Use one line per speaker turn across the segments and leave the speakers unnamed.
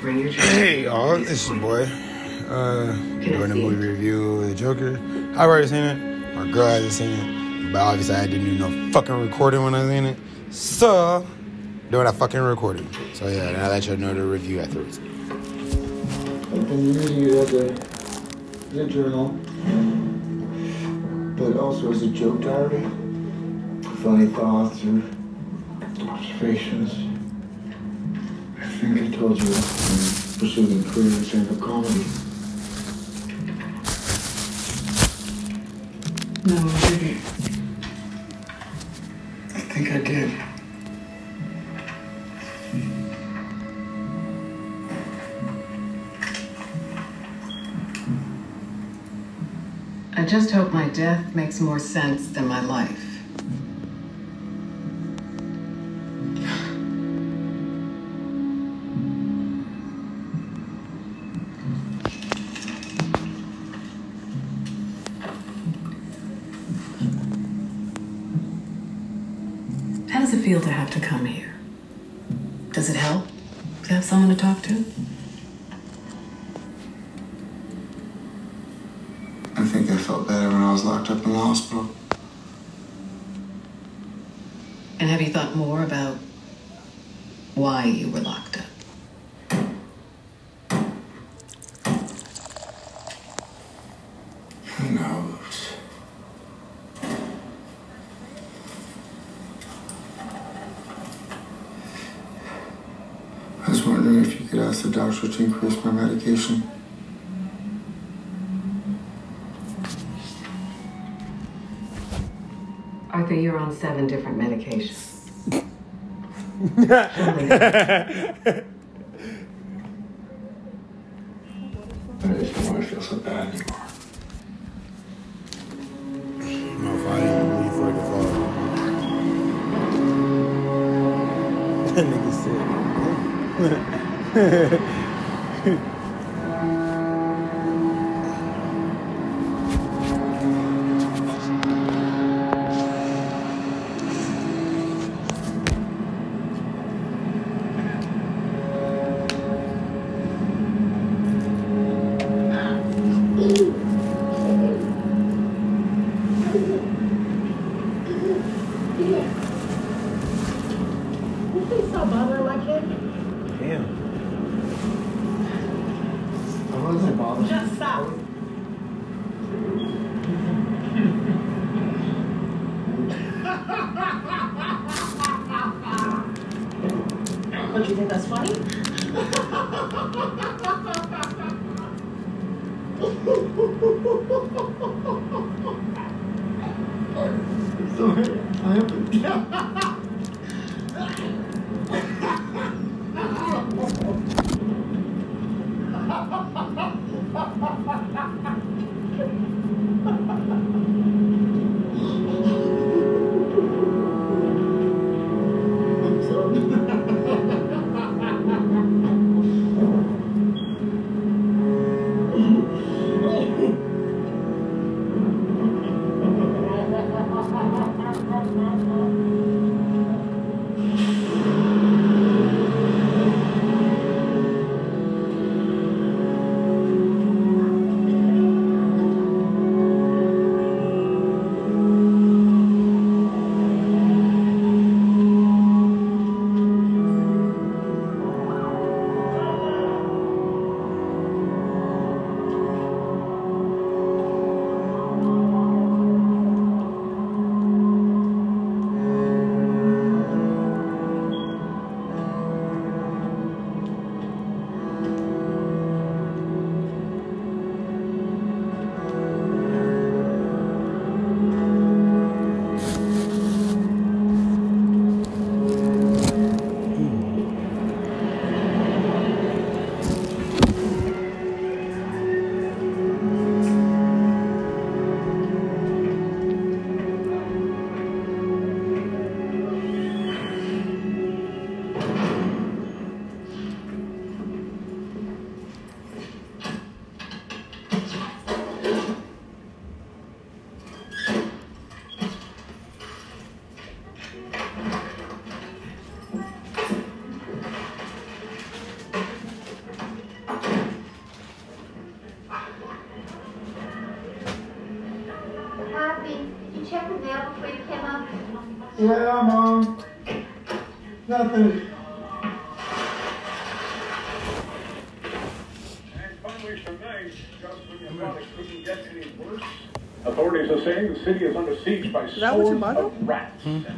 Hey y'all, it's your boy. Uh, doing a movie review of the Joker. I've already seen it. My girl hasn't seen it, but obviously I didn't do no fucking recording when I seen it. So, doing a fucking recording. So yeah, now let you know the review afterwards.
I've been using it as a, as a journal, but also as a joke diary. Funny thoughts or observations. I think I told you I'm pursuing a career in stand-up comedy.
No, I didn't.
I think I did.
I just hope my death makes more sense than my life. And have you thought more about why you were locked up?
Who knows? I was wondering if you could ask the doctor to increase my medication.
Arthur, you're on seven different medications.
哈哈哈哈哈 under siege
that what you
swarms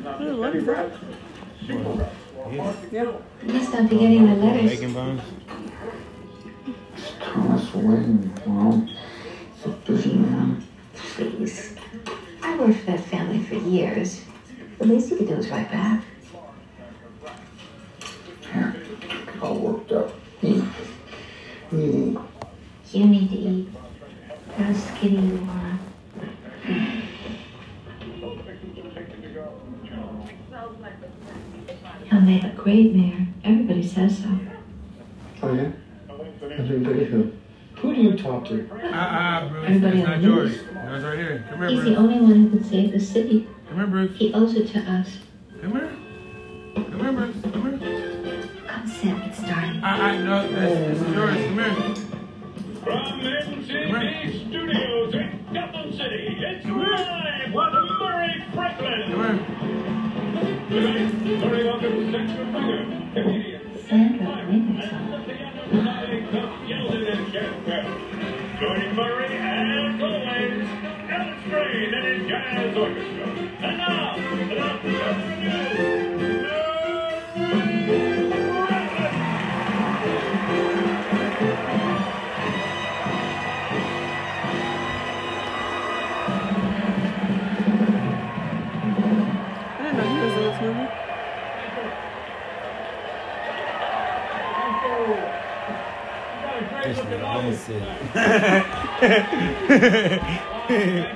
is
bullshit.
Thank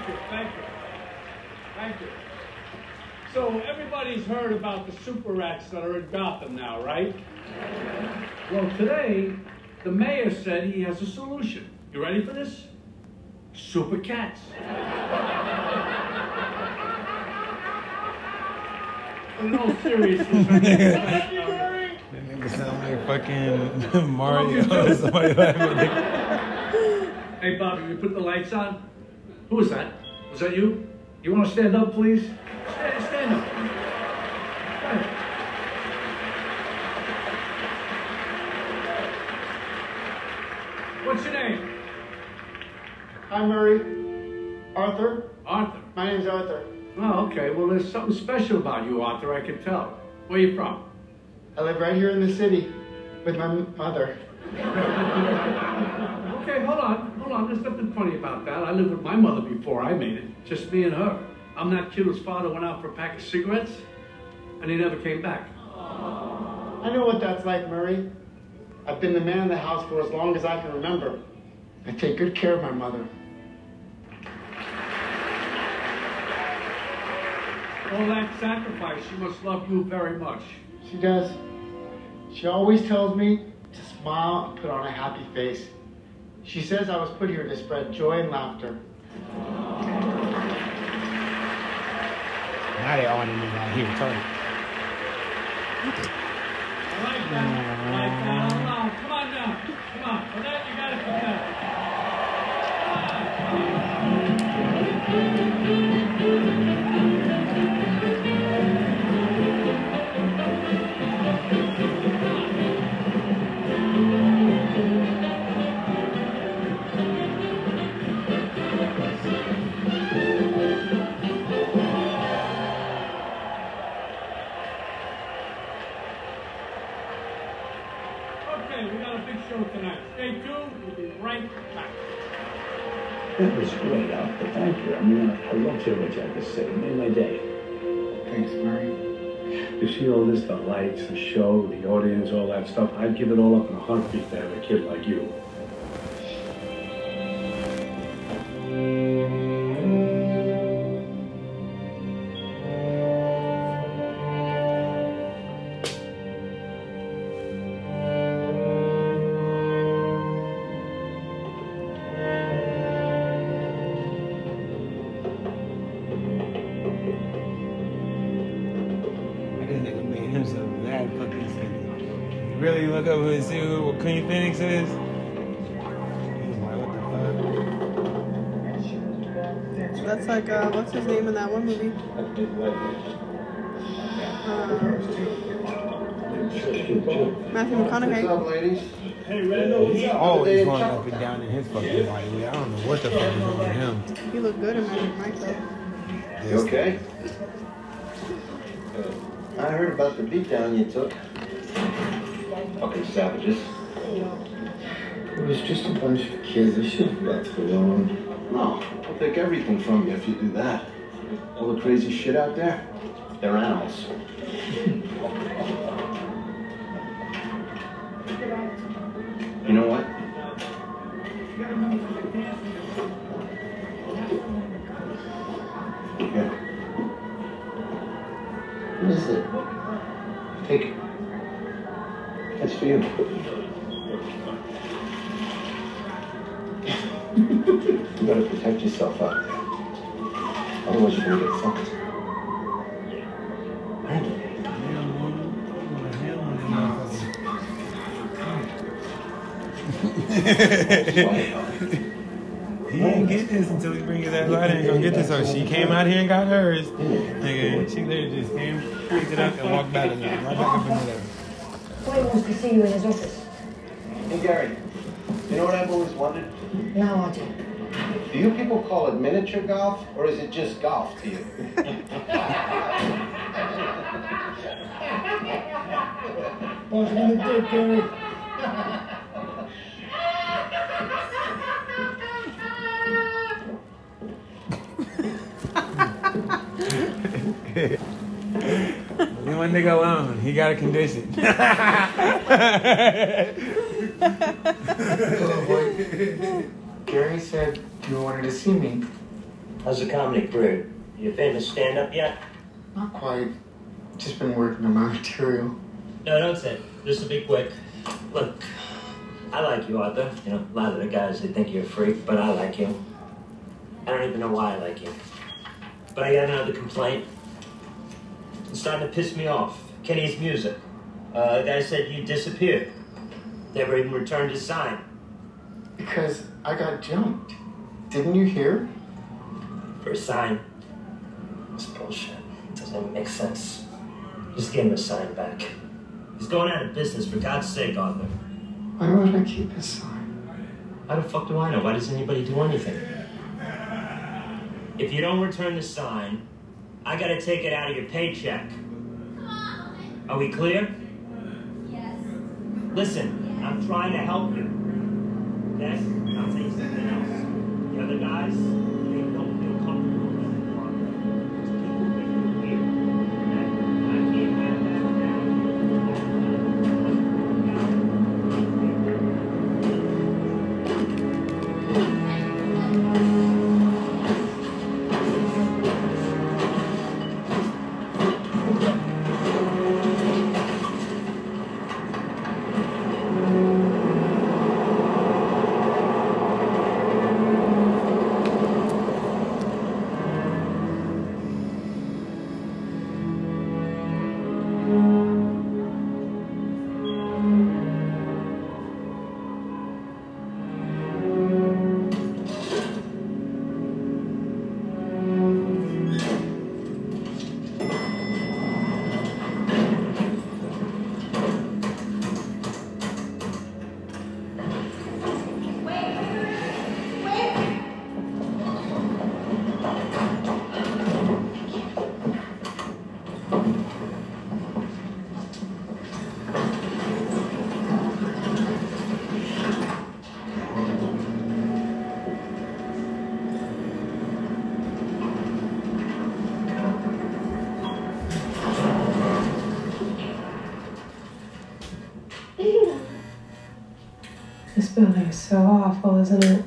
you, thank you. Thank you. So everybody's heard about the super rats that are in Gotham now, right? Well, today, the mayor said he has a solution. You ready for this? Super cats. In all seriousness,
That nigga sound like fucking Mario. Somebody laughing.
Hey, Bobby, you put the lights on? Who was that? Was that you? You want to stand up, please? Stand, stand up. Stand. What's your name?
Hi, Murray. Arthur.
Arthur.
My name's Arthur.
Oh, okay. Well, there's something special about you, Arthur, I can tell. Where are you from?
I live right here in the city with my mother.
Okay, hold on, hold on. There's nothing funny about that. I lived with my mother before I made it. Just me and her. I'm that kid whose father went out for a pack of cigarettes, and he never came back.
I know what that's like, Murray. I've been the man in the house for as long as I can remember. I take good care of my mother.
All that sacrifice, she must love you very much.
She does. She always tells me to smile and put on a happy face. She says I was put here to spread joy and laughter.
Now they all in me out here talking.
I like that. I like that. Hold on. Come on down. Come on. For You.
I mean, I, I loved hearing you had to say. It made my day.
Thanks, Murray.
You see all this, the lights, the show, the audience, all that stuff. I'd give it all up in a heartbeat to have a kid like you.
His name in that one movie? Uh, Matthew McConaughey.
What's up, ladies?
Hey, Randall.
He's always going up and down in his fucking body. I don't know what the fuck is wrong with him.
He looked good in Magic Mike though.
You okay? I heard about the beatdown you took. Fucking savages. It was just a bunch of kids. They should have left it alone. No, I'll take everything from you if you do that. All the crazy shit out there, they're animals. you know what? Here. What is it? Take it. That's for you. You better protect yourself out there. Otherwise you're gonna get fucked.
He didn't get this until he bring his ass out here and go get this. So she came out here and got hers. Nigga, she literally just came, picked it up, and walked back and right back up into there.
Hoyt wants to see you in his office.
Hey Gary, you know what I've always wondered?
Now I
Do you people call it miniature golf or is it just golf to you?
What's in the dick, Gary?
Leave my nigga alone. He got a condition.
Gary said you wanted to see me.
How's the comedy career? You a famous stand-up yet?
Not quite. Just been working on my material.
No, don't say it. This will be quick. Look, I like you, Arthur. You know, a lot of the guys, they think you're a freak, but I like you. I don't even know why I like you. But I got another complaint. It's starting to piss me off. Kenny's music. Uh, the guy said you disappeared. Never even returned his sign.
Because I got jumped. Didn't you hear?
For a sign. It's bullshit. It doesn't even make sense. Just give him a sign back. He's going out of business, for God's sake, Arthur.
Why would I keep his sign?
How the fuck do I know? Why does anybody do anything? If you don't return the sign, I gotta take it out of your paycheck. Are we clear? Yes. Listen, I'm trying to help you. Okay? I'll tell you something else. The other guys, they don't
so awful, isn't it?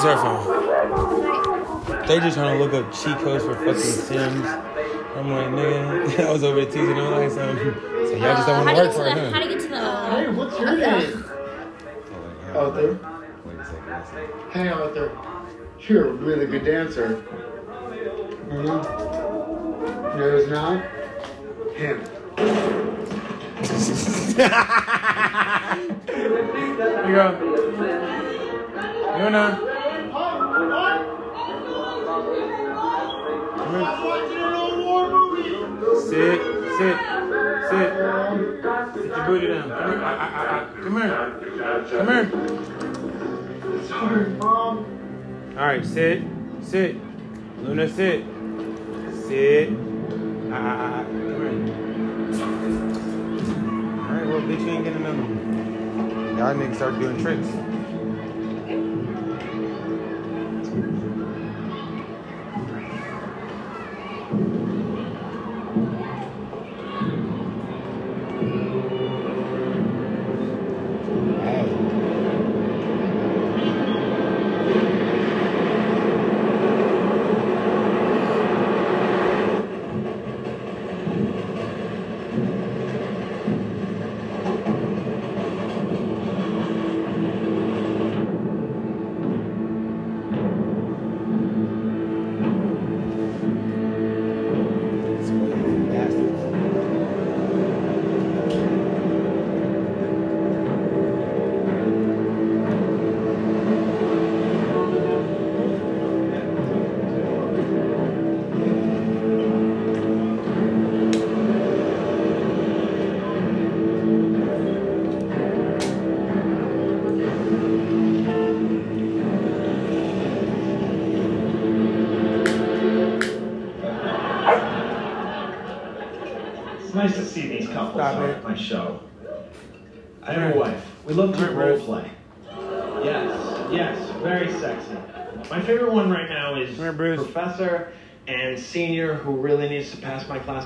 Use her phone. They just trying to look up cheat codes for fucking Sims. I'm like, nigga, I was over there teasing them like something. So y'all just don't want to work for it,
How
huh?
to get to the?
Hey, what's your name? Arthur. Hey, Arthur. You're a really good dancer. Mm-hmm. No, it's not. Him.
You go. You know. Sit, sit, sit. Sit your booty down. Come here. I, I, I, come here. Come here.
Sorry, Mom.
All right, sit, sit. Luna, sit. Sit. Ah. Come here. All right, well, bitch, you ain't getting another one. Y'all niggas start doing tricks.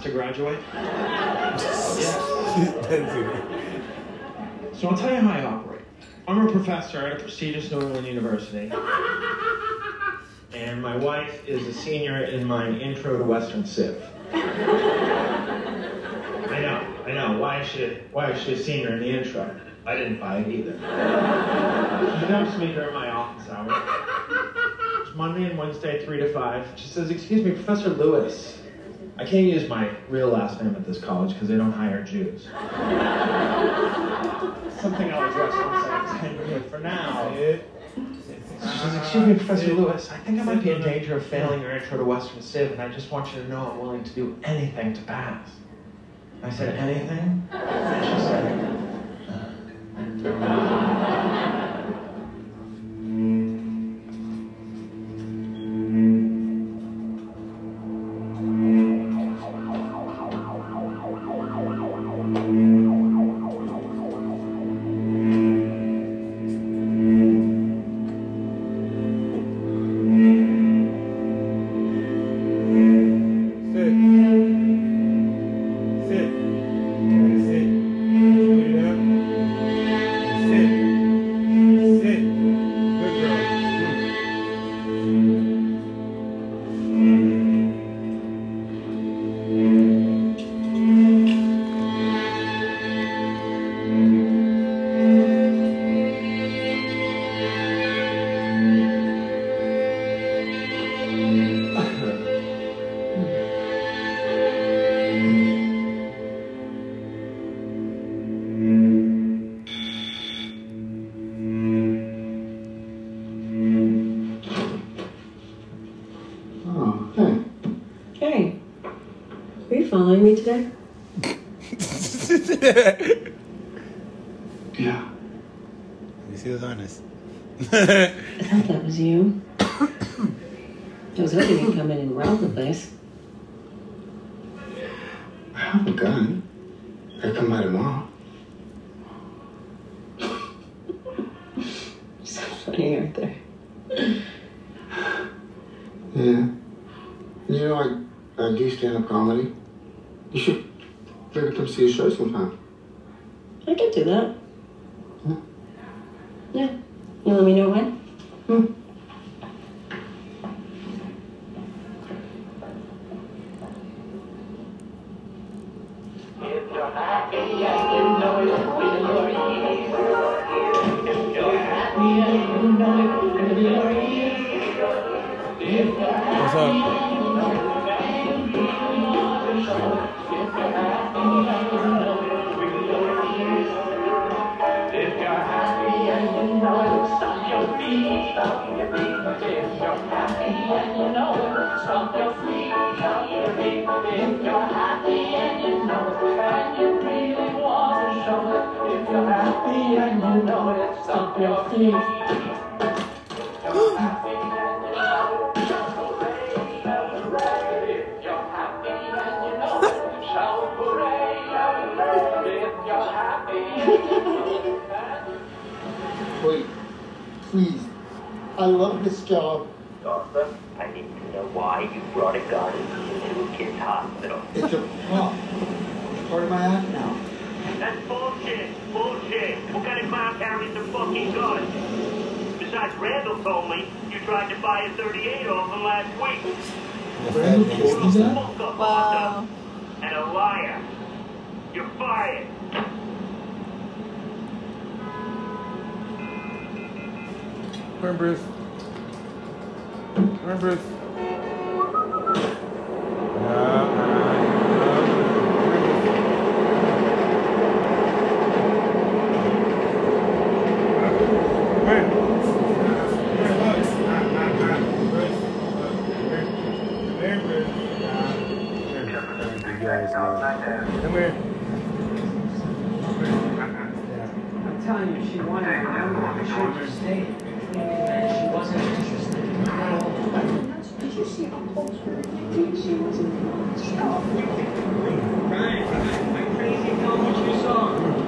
To graduate. yes. So I'll tell you how I operate. I'm a professor at a prestigious New England university. And my wife is a senior in my intro to Western Civ. I know, I know. Why is she why is she a senior in the intro? I didn't buy it either. She comes to me during my office hours. It's Monday and Wednesday, three to five. She says, excuse me, Professor Lewis. I can't use my real last name at this college because they don't hire Jews. Something I'll address once I for now. She says, excuse me, Professor Lewis, I think I might be in danger of failing your intro to Western Civ, and I just want you to know I'm willing to do anything to pass. I said, anything? And she said,
uh, Damn. she wanted to come and
she would stay. And
she wasn't interested at all. Did you see how cold she was in the Right, right.
My crazy film that
you
saw.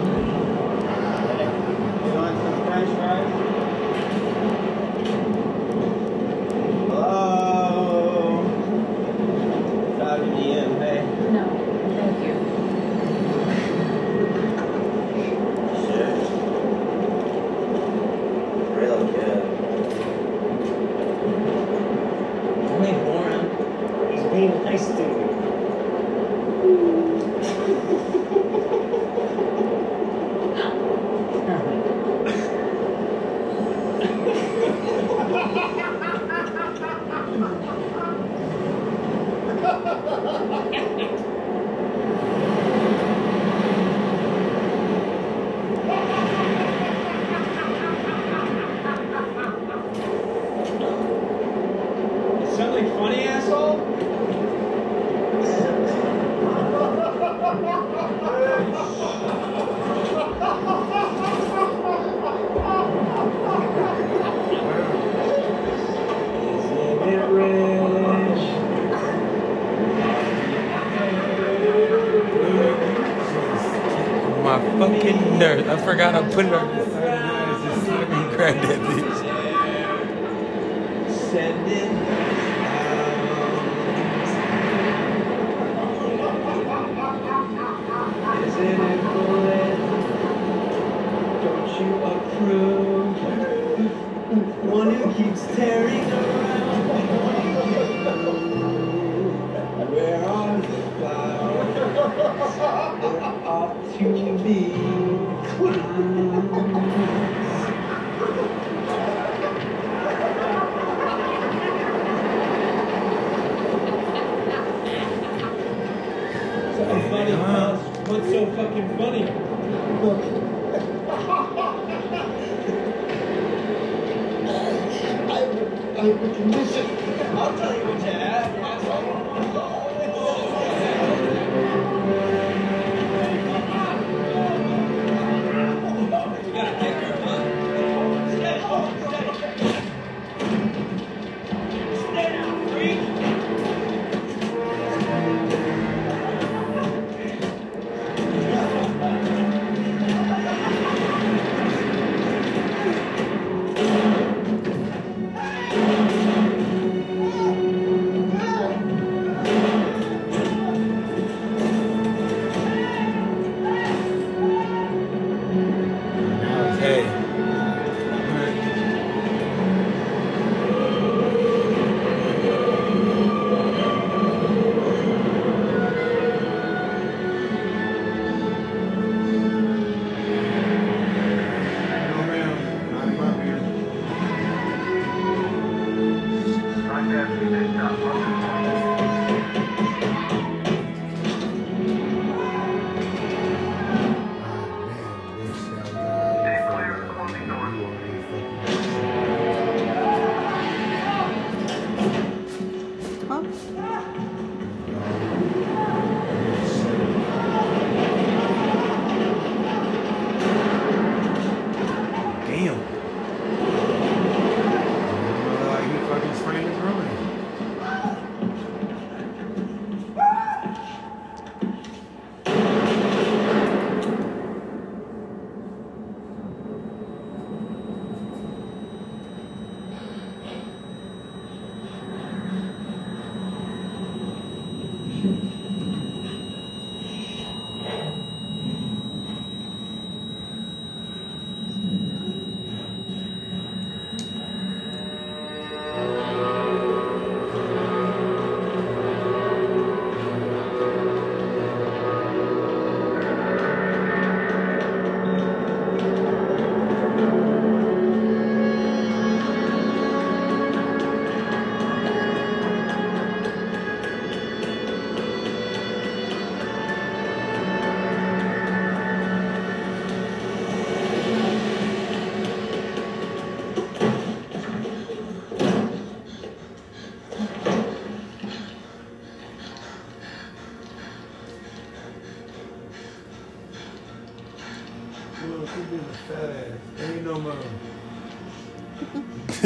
opener.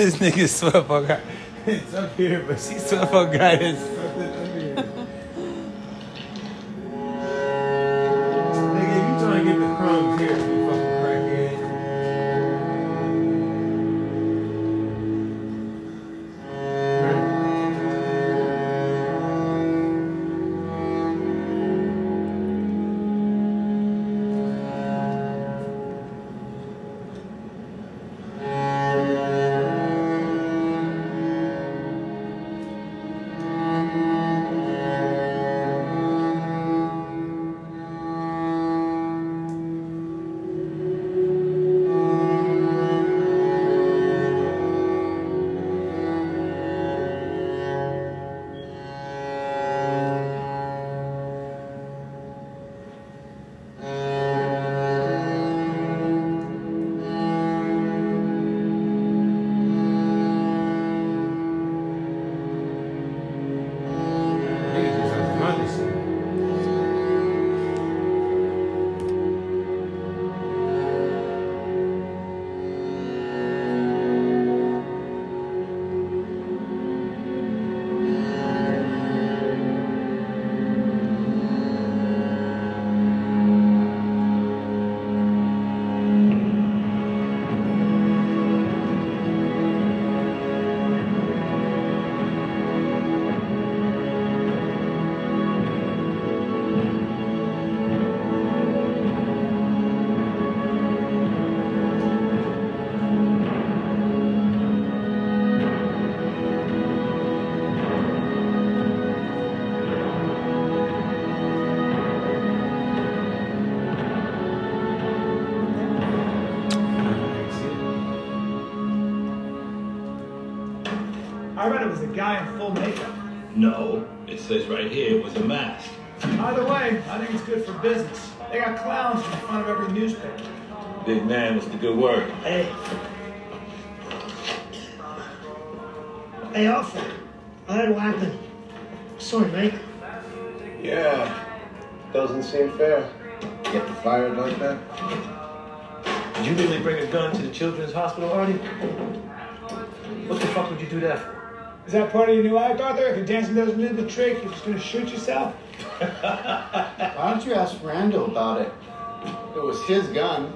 This nigga swear got it's up here, but she swear fuck got
I read it was a guy in full makeup.
No, it says right here it was a mask.
Either way, I think it's good for business. They got clowns in front of every newspaper.
Big man was the good word.
Hey. Hey, officer. I had what happened. Sorry, mate.
Yeah. Doesn't seem fair. Get you fired like that?
Did you really bring a gun to the children's hospital, Artie? What the fuck would you do that for?
Is that part of your new act, Arthur? If your dancing doesn't do the trick, you're just gonna shoot yourself?
Why don't you ask Randall about it? It was his gun.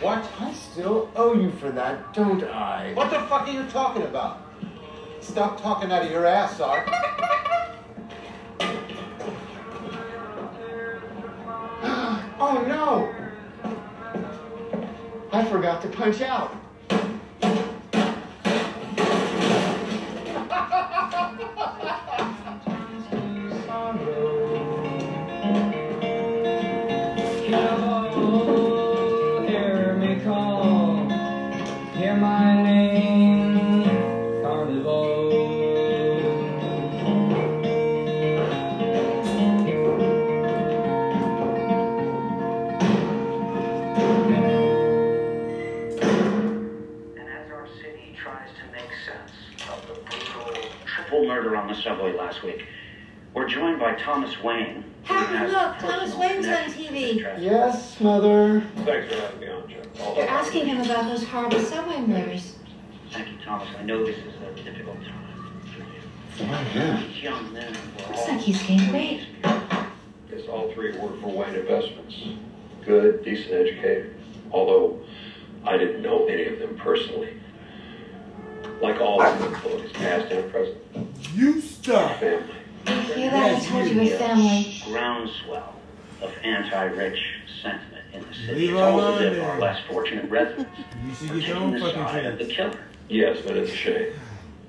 What? I still owe you for that, don't I?
What the fuck are you talking about? Stop talking out of your ass, Art.
oh no! I forgot to punch out.
Ha ha ha! By Thomas Wayne. who has
Look, Thomas Wayne's on TV.
Yes, Mother.
Thanks for having me on, Joe.
They're asking him about those horrible subway murders.
Thank you, Thomas. I know this is a difficult time. Oh, These young men were
Looks
all
like he's gained weight.
Guess all three work for Wayne Investments. Good, decent educated. Although I didn't know any of them personally. Like all of the employees, past and present.
You stop.
Family.
Hear that? I told you his family.
groundswell of anti-rich sentiment in the city.
Leave
It's
all
all as
on
if our less fortunate residents
You should
are
get your own fucking
side of the killer.
Yes, but it's a shame.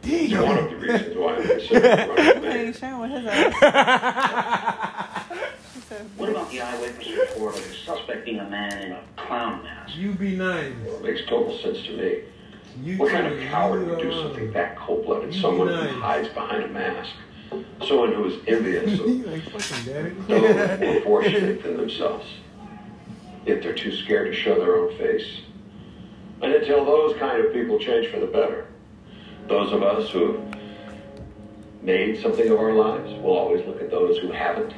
It's
Damn.
one of the reasons why I'm considering running for
Hey,
mayor.
sharing with his ass. He said,
What about the eyewitness report of the suspect being a man in a clown mask?
You be nice.
It makes total sense to me.
You
What kind of coward would do
uh,
something that cold-blooded? Someone
nice.
who hides behind a mask. Someone who is envious of
You like
those more fortunate than themselves. Yet they're too scared to show their own face. And until those kind of people change for the better, those of us who have made something of our lives will always look at those who haven't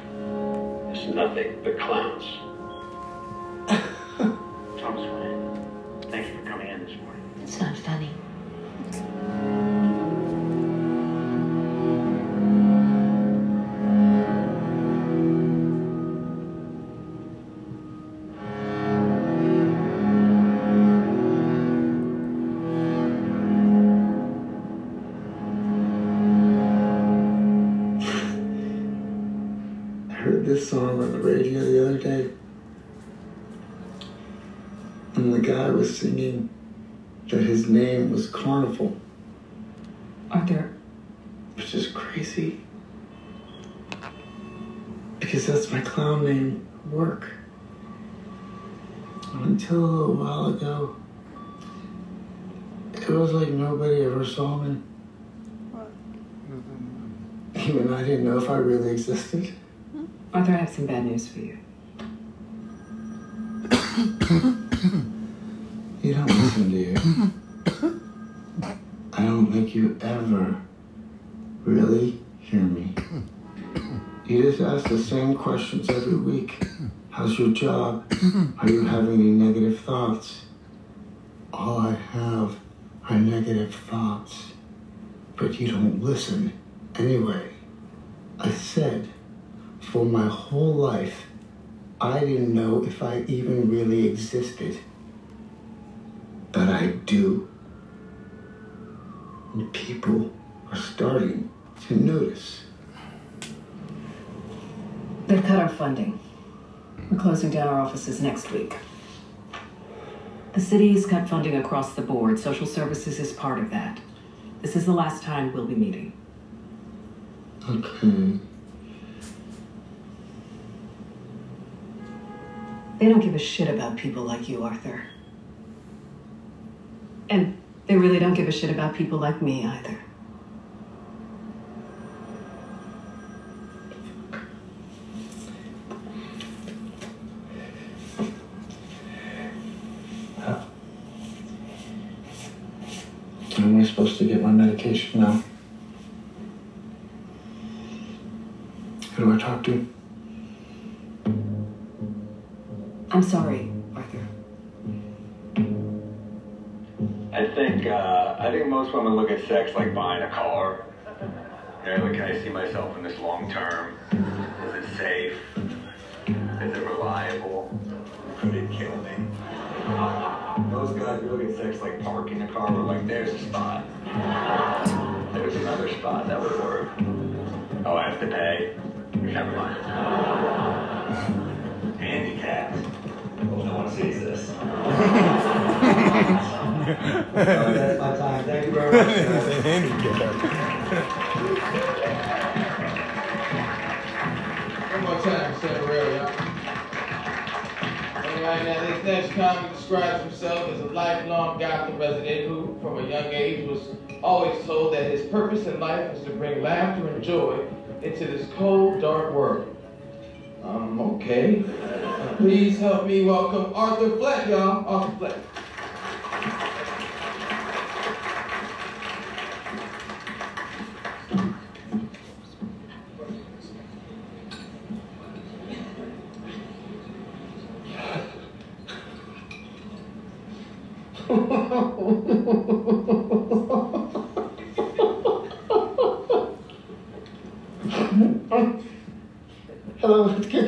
as nothing but clowns.
Thomas Wayne, thank you for coming in this morning.
It's not funny.
This song on the radio the other day. And the guy was singing that his name was Carnival,
Arthur,
which is crazy. Because that's my clown name, work. Until a little while ago, it was like nobody ever saw me. Even I didn't know if I really existed.
Arthur, I have some bad news for you.
You don't listen, do you? I don't think you ever really hear me. You just ask the same questions every week. How's your job? Are you having any negative thoughts? All I have are negative thoughts. But you don't listen anyway. I said, for my whole life, I didn't know if I even really existed. But I do. And people are starting to notice.
They've cut our funding. We're closing down our offices next week. The city has cut funding across the board. Social services is part of that. This is the last time we'll be meeting.
Okay.
They don't give a shit about people like you, Arthur. And they really don't give a shit about people like me either.
Most women look at sex like buying a car. They're like, can I see myself in this long term? Is it safe? Is it reliable? Could it kill me? Those guys look at sex like parking a car. We're like, there's a spot. There's another spot that would work. Oh, I have to pay. Never mind. Handicap. No one sees this.
that's my time. Thank you very much.
One more time, Sam All right, now this next comic describes himself as a lifelong Gotham resident who, from a young age, was always told that his purpose in life was to bring laughter and joy into this cold, dark world. Um, okay. Uh, please help me welcome Arthur Fleck, y'all. Arthur Fleck.
あの、
つけ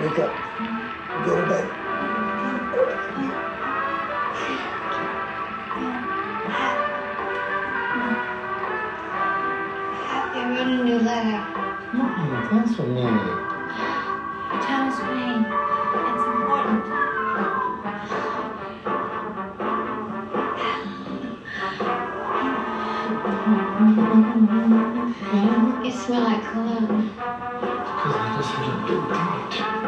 wake up, go to bed.
I wrote a new letter.
No, that's for me.
Thomas Wayne, it's important. You smell like cologne.
Because I just had a big date.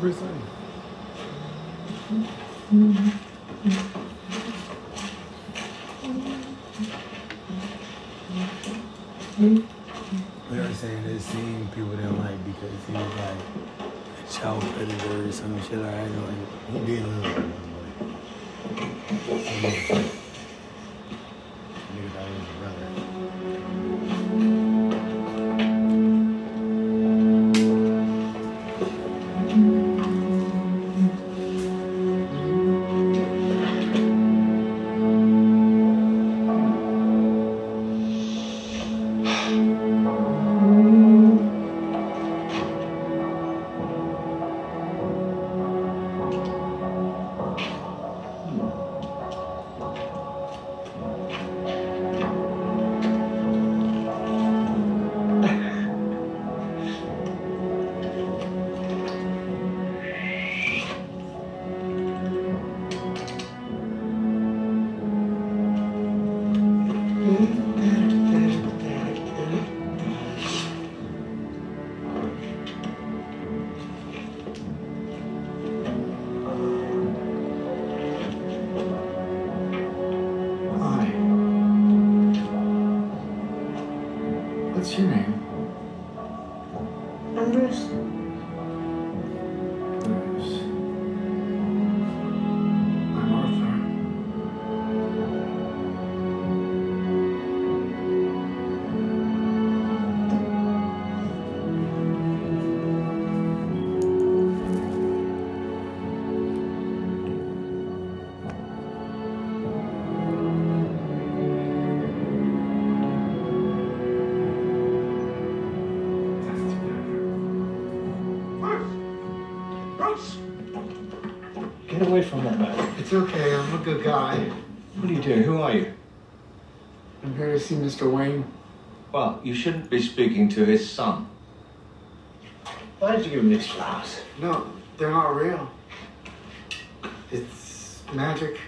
What
It's okay. I'm a good guy.
What are you doing? Who are you?
I'm here to see Mr. Wayne.
Well, you shouldn't be speaking to his son. Why did you give him these flowers?
No, they're not real. It's magic.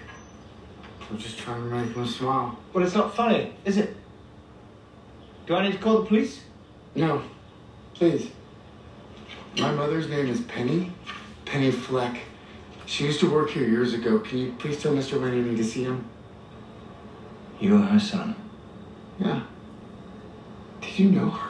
I'm just trying to make him smile.
Well, it's not funny, is it? Do I need to call the police?
No, please. My mother's name is Penny. Penny Fleck. She used to work here years ago. Can you please tell Mr. Wayne I need to see him? You are her son? Yeah. Did you know her?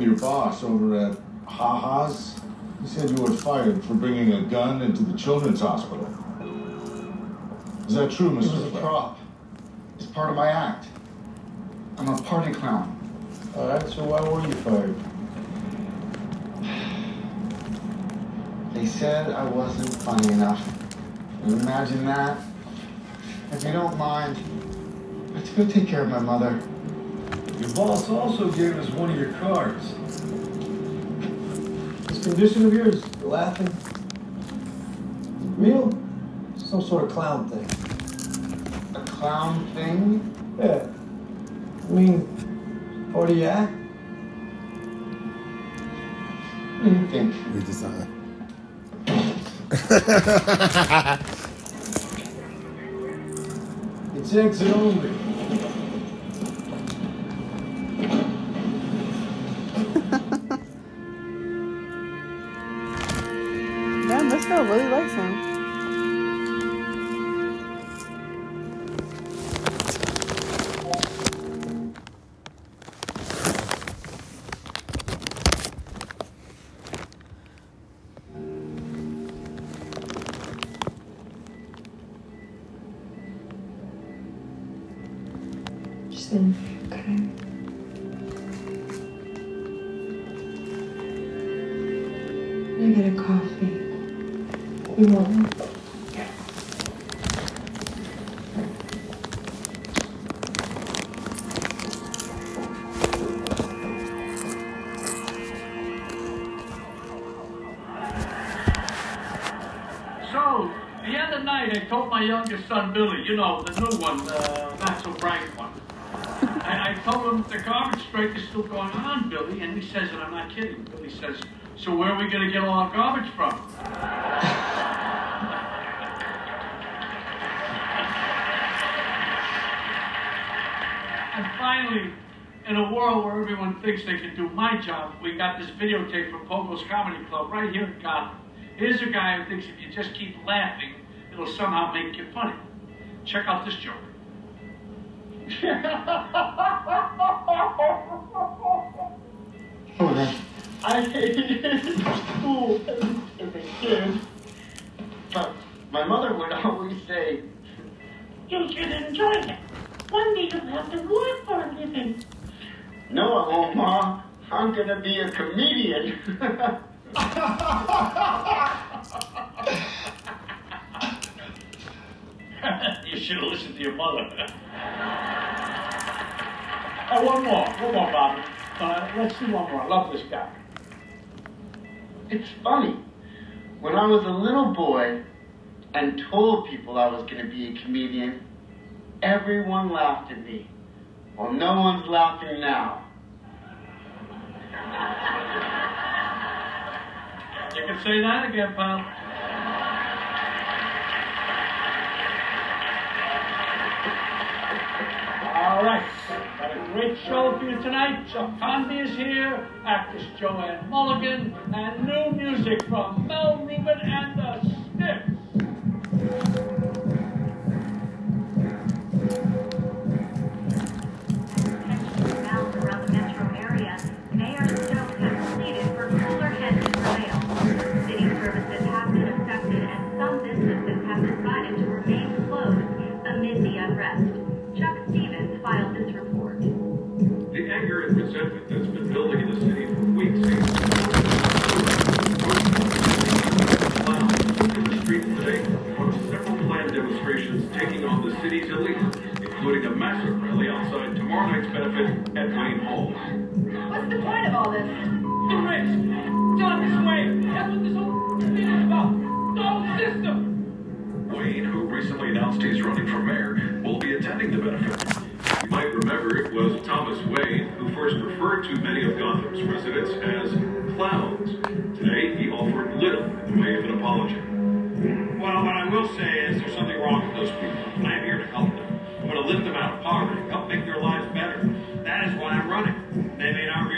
With your boss over at Ha-Ha's. He said you were fired for bringing a gun into the children's hospital. Is that true, Mr.
It was a prop. It's part of my act. I'm a party clown.
All right, so why were you fired?
They said I wasn't funny enough. You imagine that? If you don't mind, let's go take care of my mother.
Your boss also gave us one of your cards. This condition of yours, you're laughing. Real? Some sort of clown thing.
A clown thing?
Yeah. I mean, part of your act?
What do you think?
Read the.
It's exit only.
Really likes him.
Youngest son Billy, you know, the new one, the not so bright one. I, I told him the garbage strike is still going on, Billy, and he says, and I'm not kidding, Billy says, so where are we going to get all our garbage from? and finally, in a world where everyone thinks they can do my job, we got this videotape from Pogo's Comedy Club right here in Gotham. Here's a guy who thinks if you just keep laughing, it'll somehow make you funny. Check out this joke.
Oh, I hated school as a kid. But my mother would always say,
You should enjoy it. One day you'll have to work for a living.
No, I won't, Ma. I'm gonna be a comedian.
you should have listened to your mother. uh, one more, one more, Bobby. Uh, let's see one more. I love this guy.
It's funny. When I was a little boy and told people I was going to be a comedian, everyone laughed at me. Well, no one's laughing now.
You can say that again, pal. All right, got a great show for you tonight. Chuck Conby is here, actress Joanne Mulligan, and new music from Mel Rubin and the Sniffs.
That's been building in the city for weeks in the streets today several planned demonstrations taking on the city's elite, including a massive rally outside tomorrow night's benefit at Wayne Hall.
What's the point of all this?
The rich, Thomas Wayne. That's what this whole thing is about. The system.
Wayne, who recently announced he's running for mayor, will be attending the benefit. You might remember Thomas Wayne who first referred to many of Gotham's residents as clowns. Today, he offered little in the way of an apology.
Well, what I will say is there's something wrong with those people. I am here to help them. I'm going to lift them out of poverty, help make their lives better. That is why I'm running. They may not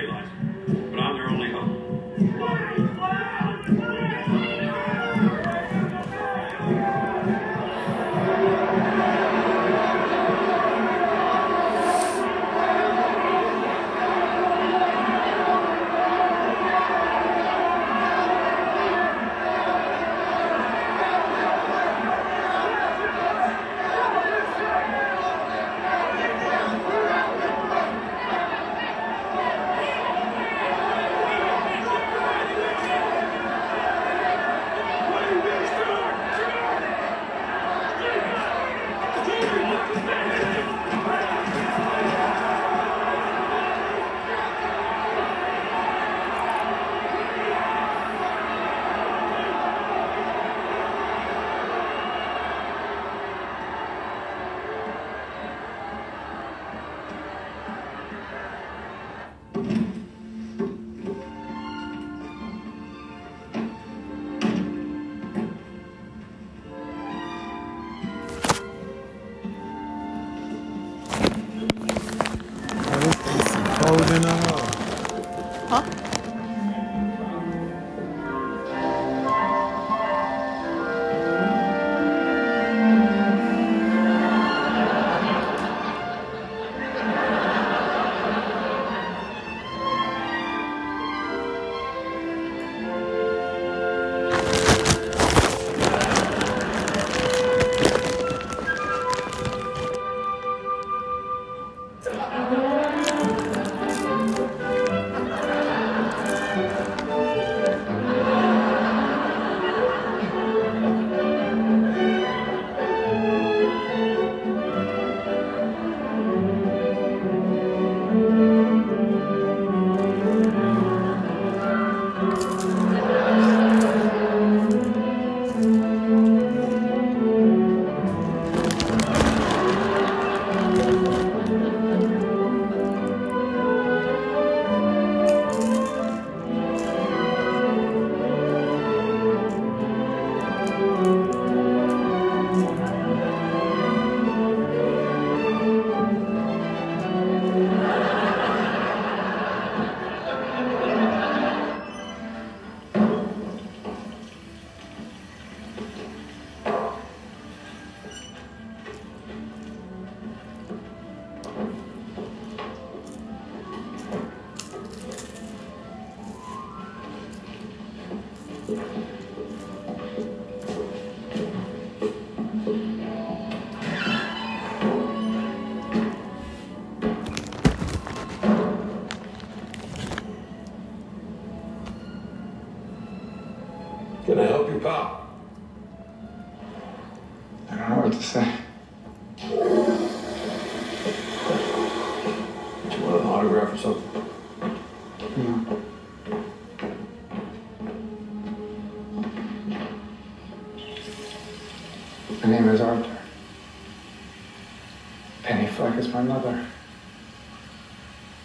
Fleck is my mother.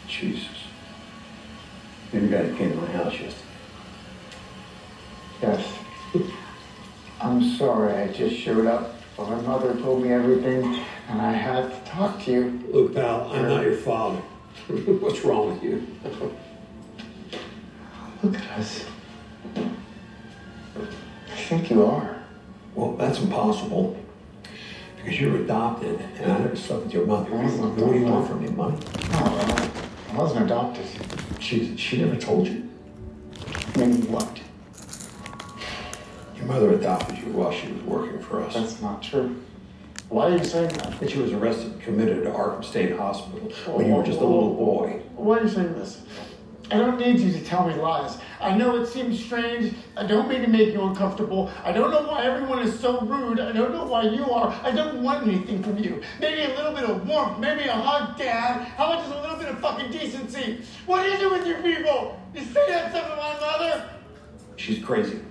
Jesus. You're the guy that came to my house yesterday.
Yes. I'm sorry, I just showed up. But my mother told me everything, and I had to talk to you.
Look, pal, I'm not your father. What's wrong with you?
Look at us. I think you are.
Well, that's impossible. Because you're adopted, and I never slept with your mother.
I wasn't
What do you
adopted.
want from me, money?
No, I wasn't adopted.
She, never told you.
Mean, what?
Your mother adopted you while she was working for us.
That's not true. Why are you saying that?
And she was arrested and committed to Arkham State Hospital when you were just a little boy.
Why are you saying this? I don't need you to tell me lies. I know it seems strange. I don't mean to make you uncomfortable. I don't know why everyone is so rude. I don't know why you are. I don't want anything from you. Maybe a little bit of warmth. Maybe a hug, Dad. How about just a little bit of fucking decency? What is it with you people? You say that stuff to my mother?
She's crazy.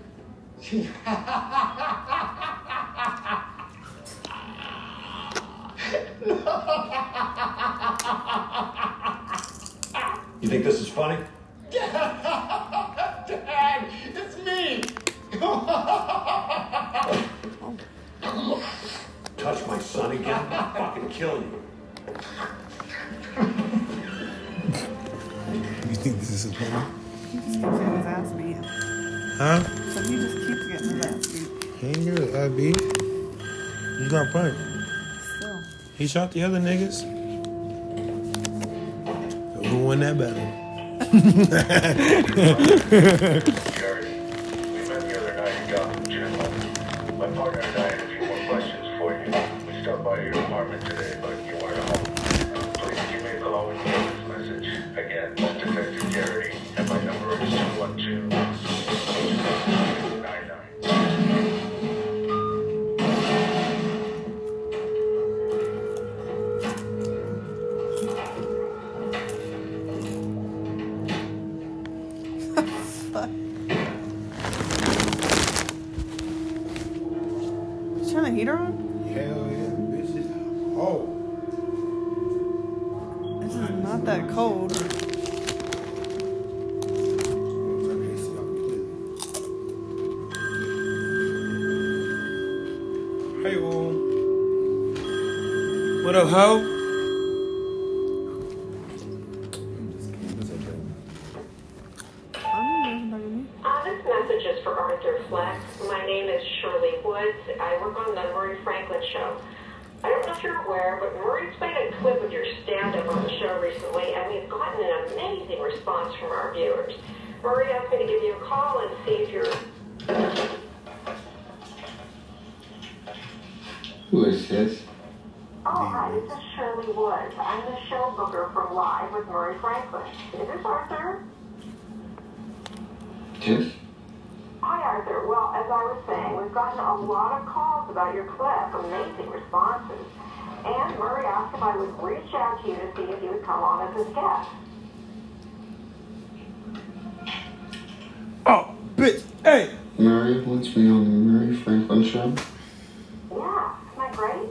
She.
You think this is funny?
Dad, it's me.
Touch my son again, and I'll fucking kill you.
You think this is funny?
He just keeps getting his ass beat.
Huh?
So he just keeps getting his ass beat.
He ain't good, uh, B. You got punched.
Still.
He shot the other niggas. So who won that battle?
My partner and I had a few more questions for you. We stopped by your apartment
What up?
Uh, this message is for Arthur Fleck. My name is Shirley Woods. I work on the Murray Franklin show. I don't know if you're aware, but Murray's played a clip of your stand-up on the show recently, and we've gotten an amazing response from our viewers. Murray asked me to give you a call and see if you're... Arthur?
Yes?
Hi, Arthur. Well, as I was saying, we've gotten a lot of calls about your clip, amazing responses. And Murray asked if I would reach out to you to see if you would come on as his guest.
Oh, bitch. Hey.
Murray wants me on the Murray Franklin show.
Yeah, isn't that great?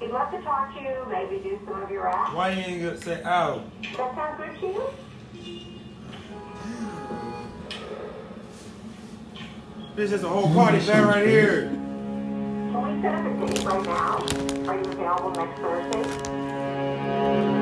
He'd love to talk to you, maybe do some of your acts.
Why you ain't gonna say ow?
That sounds good to you?
Bitch, is a whole party fan right here.
Can we set up a date right now? Are you available next Thursday?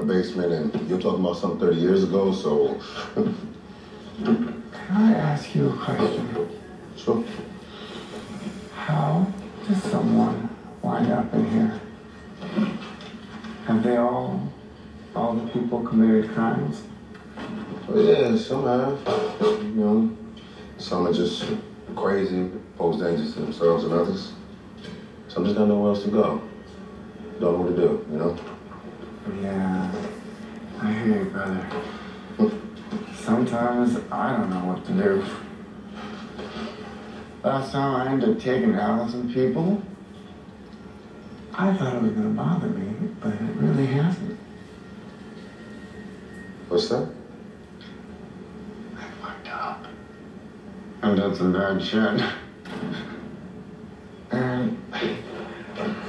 In the basement, and you're talking about something 30 years ago, so.
Can I ask you a question?
Sure.
How does someone wind up in here? Have they all, all the people committed crimes?
Well, yeah, some have. You know, some are just crazy, pose dangers to themselves and others. Some just got nowhere else to go. Don't know what to do, you know?
Yeah, I hear you, brother. Sometimes I don't know what to do. Last time I ended up taking out some people, I thought it was gonna bother me, but it really hasn't.
What's that?
I've done some bad shit. And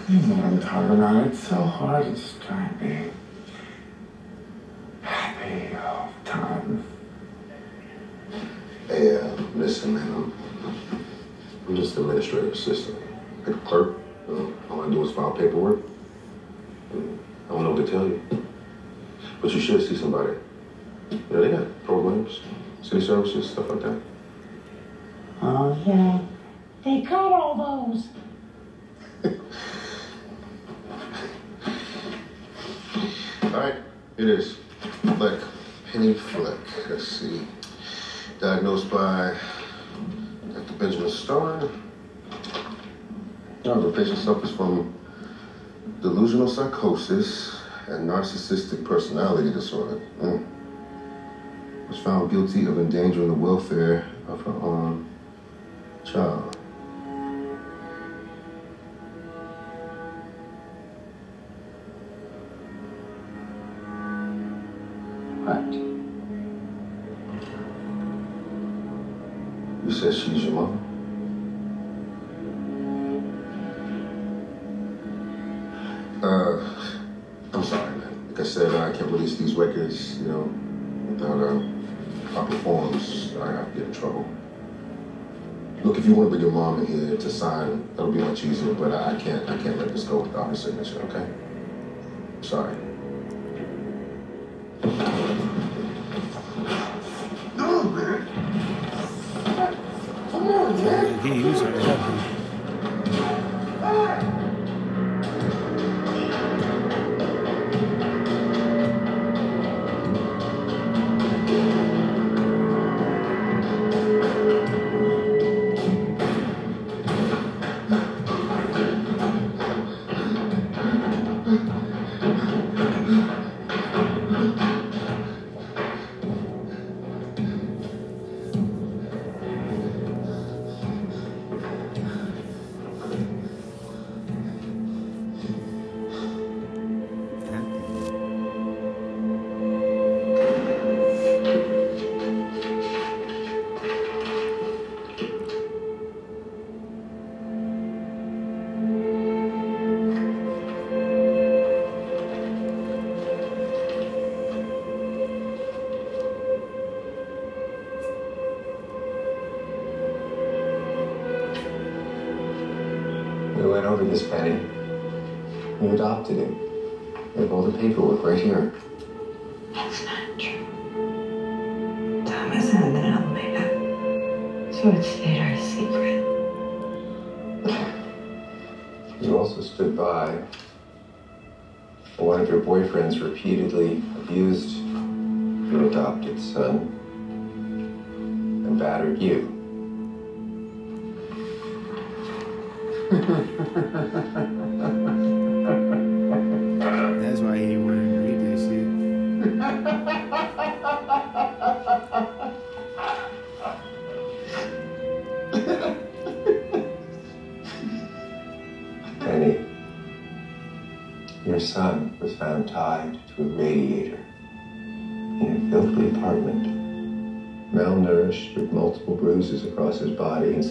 you know what I'm talking about. It's so hard to just try and be happy all the time.
Hey, uh, listen, man, I'm, I'm just an administrative assistant. Like a clerk. You know, all I do is file paperwork. I don't know what to tell you. But you should see somebody. You know, they got programs, city services, stuff like that.
Oh,
Yeah. They cut all those.
Right, it is. Fleck, Penny Fleck. Let's see. Diagnosed by Dr. Benjamin Starr. Now, the patient suffers from delusional psychosis and narcissistic personality disorder. Mm. Was found guilty of endangering the welfare of her own child. Mother? Uh, I'm sorry, man. Like I said, I can't release these records, you know, without uh, proper forms. I have to get in trouble. Look, if you want to bring your mom in here to sign, that'll be much easier. But I I can't, I can't let this go without her signature. Okay? Sorry.
He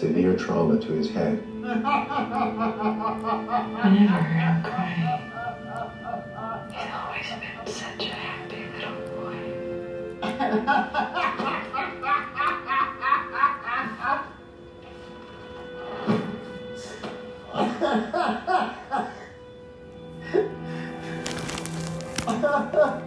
severe trauma to his head.
Never heard him cry. he's always been such a happy little boy.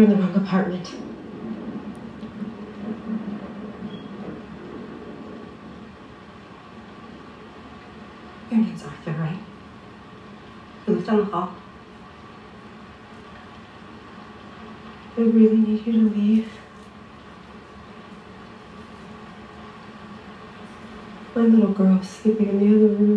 You're in the wrong apartment. Your name's Arthur, right? You lived down the hall. I really need you to leave. My little girl's sleeping in the other room.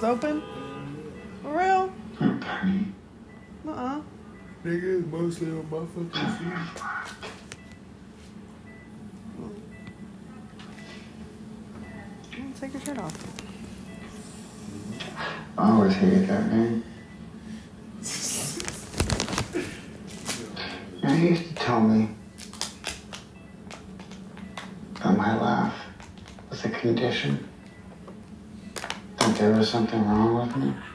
Was open? For real? Uh-uh.
Nigga, it's mostly on my fucking feet.
Take your shirt off.
I always hated that name. That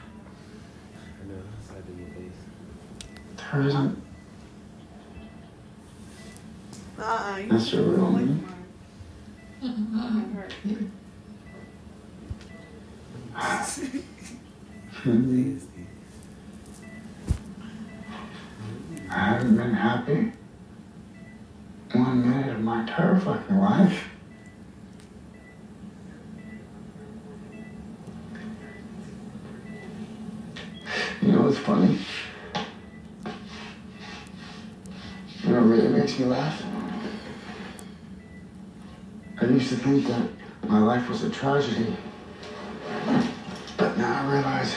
used to think that my life was a tragedy. But now I realize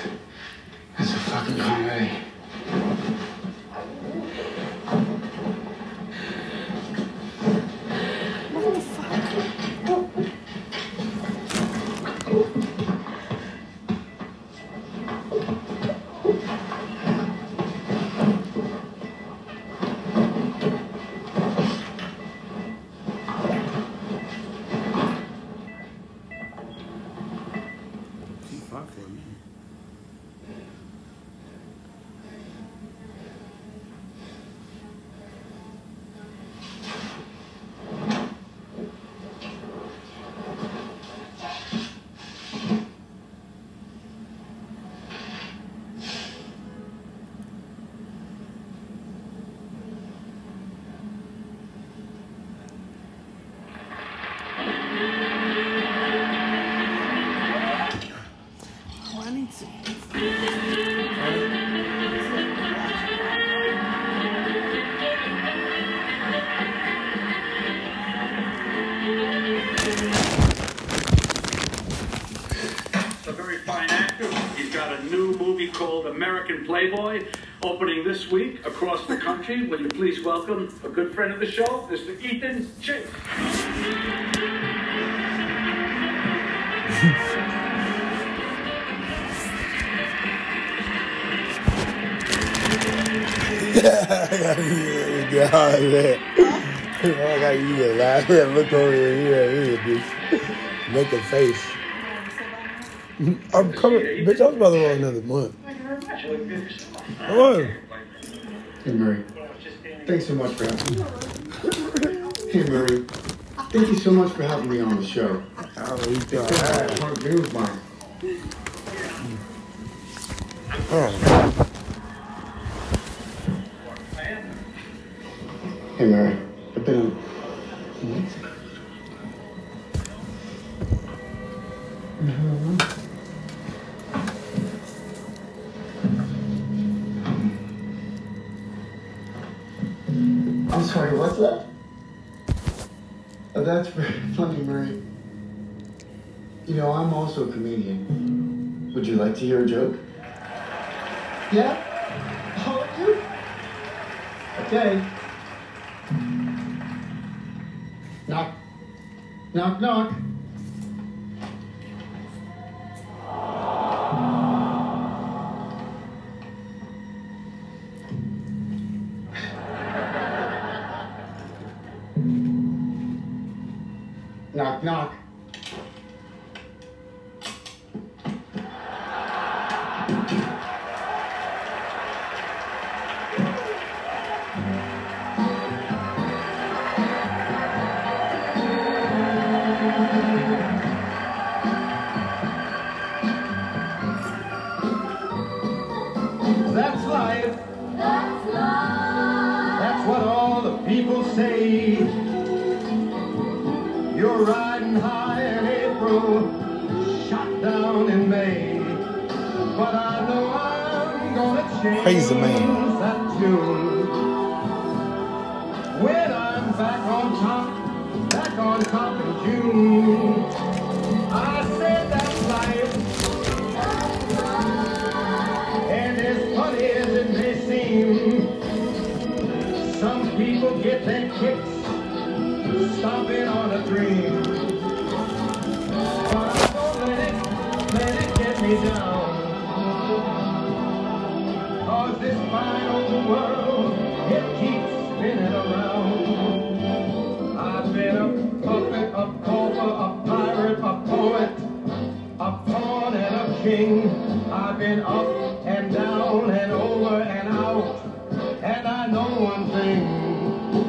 across the country. Will you please welcome a good friend of the show, Mr. Ethan Chase?
I gotta use it. God, man. I gotta use it. Laugh. Look over here. Here, here, bitch. Make a face. I'm coming. Bitch, I was about to roll another month. Come on.
Hey, Murray. Thanks so much for having me. Hey, Murray. Thank you so much for having me on the show.
Oh, you
a hard day of mine.
Oh.
Hey, Mary. I've been. I'm also a comedian. Would you like to hear a joke? Yeah? You? Okay. Knock, knock. Knock,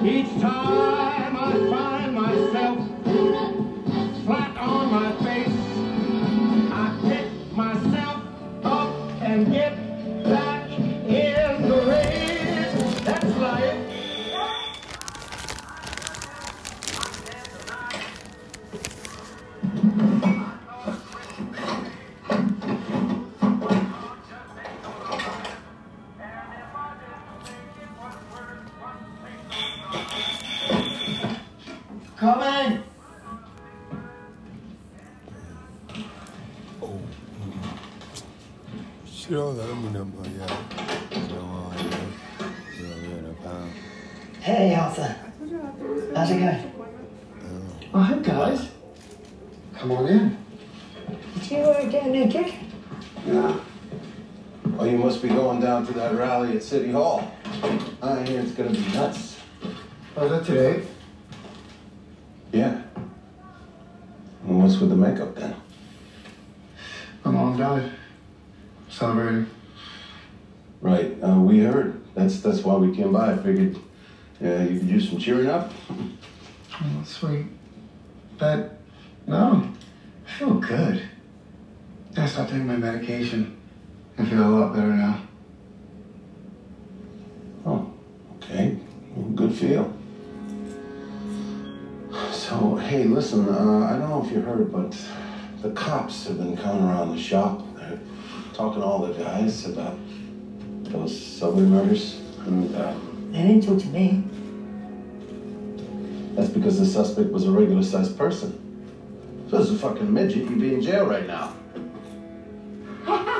Each time
have been coming around the shop. They're talking to all the guys about those subway murders. And uh,
They didn't talk to me.
that's because the suspect was a regular sized person. If this was a fucking midget, you'd be in jail right now.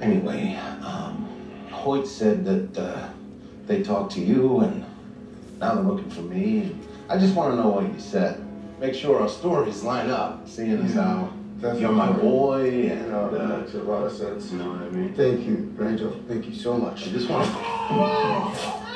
Anyway, um, Hoyt said that uh, they talked to you and now they're looking for me. I just want to know what you said. Make sure our stories line up, seeing as how you're my boy and
No,
uh,
that makes a lot of sense.
you know what I mean?
Thank you, Rachel. Thank you so much.
I just want to.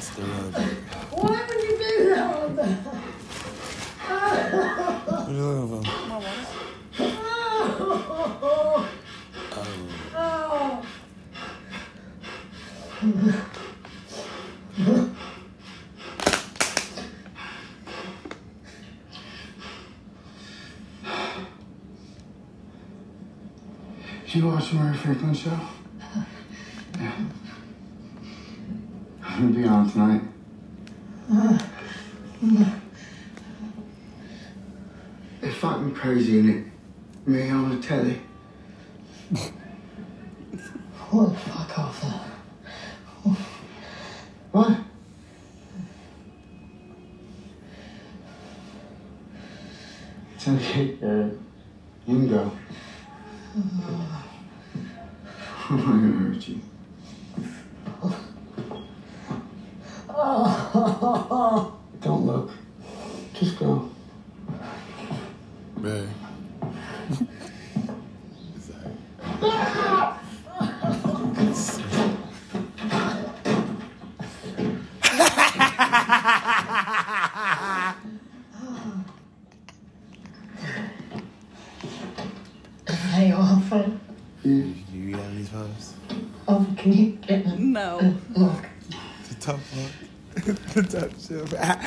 That's the real thing.
Why would you do that?
What are you looking for? Um,
Did you watch the show? Yeah. I'm gonna be on tonight. They fucking crazy in it. Me on the telly.
What the fuck, Arthur?
What? It's okay, Gary. You can go. I'm not gonna
the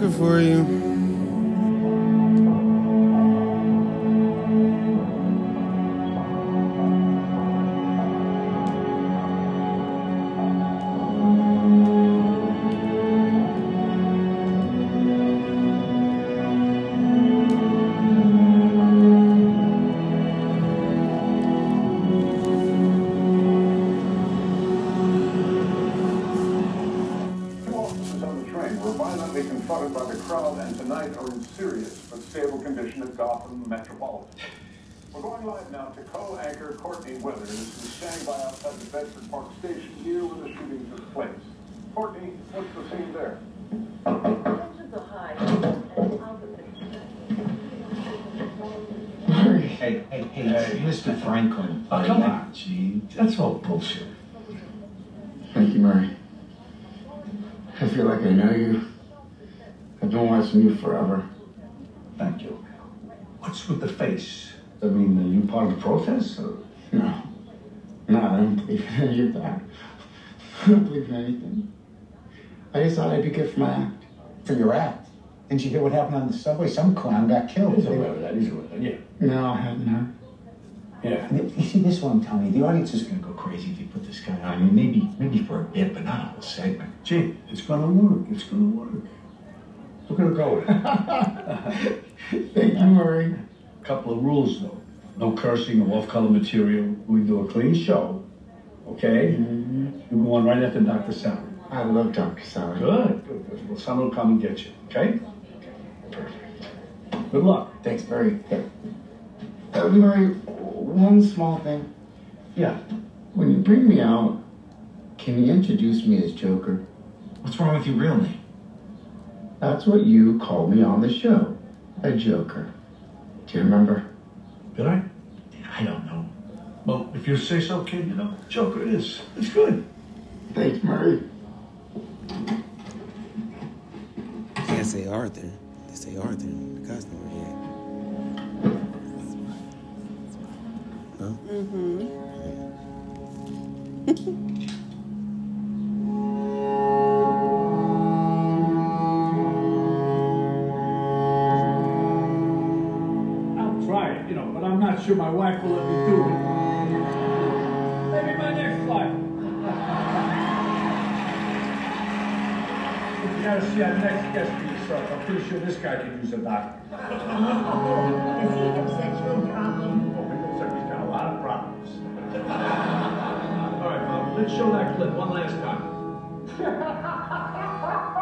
Joker for you.
By Bedford Park station here where the shooting took place. Courtney, what's the scene there?
Hey, hey, hey, Mr. Franklin.
Oh, come
on, gee. That's all bullshit.
Thank you, Murray. I feel like I know you. I've been watching you forever.
Thank you. What's with the face? I mean, are you part of the protest? Or?
No. No, I don't believe in any of that. I don't believe in anything. I just thought I'd be good for my act.
For your act? Didn't you hear what happened on the subway? Some clown got killed.
He's aware of that, he's aware of that, yeah.
No, I hadn't heard.
Yeah. You see, this is what I'm telling you. The audience is going to go crazy if you put this guy on. I mean, maybe, maybe for a bit, but not a whole segment.
Gee, it's gonna work, it's gonna work. We're gonna go with it.
Thank you, Murray.
A Couple of rules though. No cursing, no off-color material. We do a clean show, okay? You're going right after Dr. Sally.
I love Dr. Sally.
Good, good, good. Well, someone will come and get you, okay? Perfect. Good luck.
Thanks, Murray. Uh, Murray, one small thing.
Yeah.
When you bring me out, can you introduce me as Joker?
What's wrong with your real name?
That's what you called me on the show. A Joker. Do you remember?
Did I?
I don't know.
Well, if you say so, kid, you know, Joker it is. It's good.
Thanks, Murray.
Can't say Arthur. They say Arthur the costume. Yeah. Huh?
I'll mm-hmm. not sure my wife will let me do it. Maybe my next flight. You gotta see our next guest for yourself. I'm pretty sure this guy can use a doctor.
Is he a sexual problem?
Oh, it looks like he's got a lot of problems. All right, Bob, let's show that clip one last time.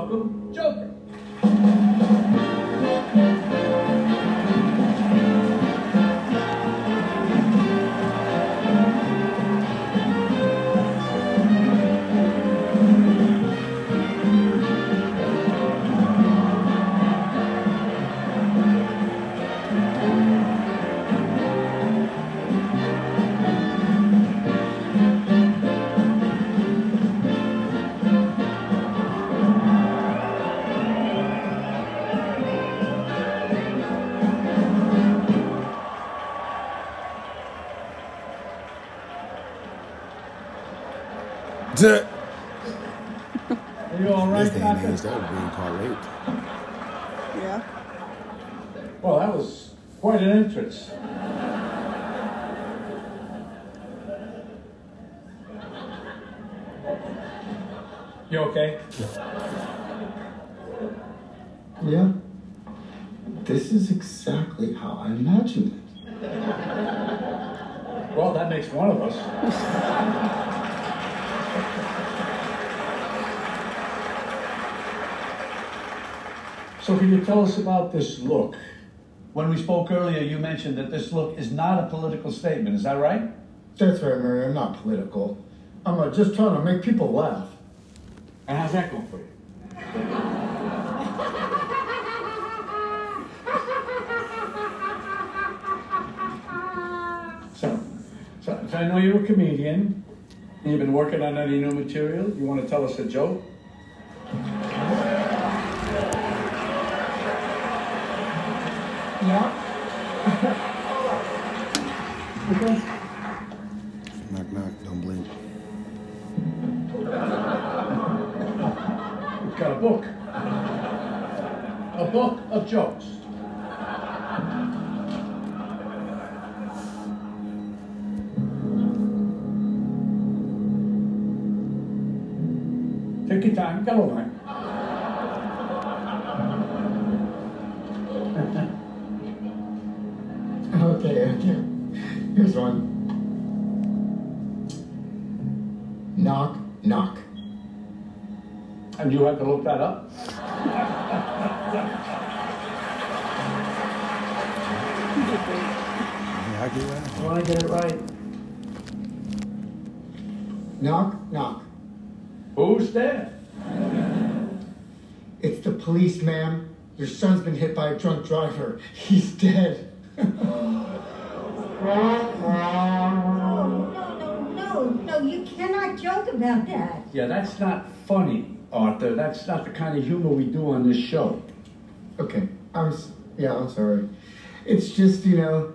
Please
exactly how I imagined it.
Well, that makes one of us. So can you tell us about this look? When we spoke earlier, you mentioned that this look is not a political statement. Is that right?
That's right, Murray. I'm not political. I'm uh, just trying to make people laugh.
And how's that going for you? I know you're a comedian. You've been working on any new material. You want to tell us a joke?
Yeah. okay.
Knock, knock, don't blink.
We've got a book. A book of jokes. Take your time, got all.
Okay, eh, okay. Here's one. Knock, knock.
And you had to look that up?
Yeah, I.
You want to get it right?
Knock, knock.
Who's there?
It's the police, ma'am. Your son's been hit by a drunk driver. He's dead.
No, no, no, no, no, you cannot joke about that.
Yeah, that's not funny, Arthur. That's not the kind of humor we do on this show.
Okay, I'm. s- Yeah, I'm sorry. It's just you know,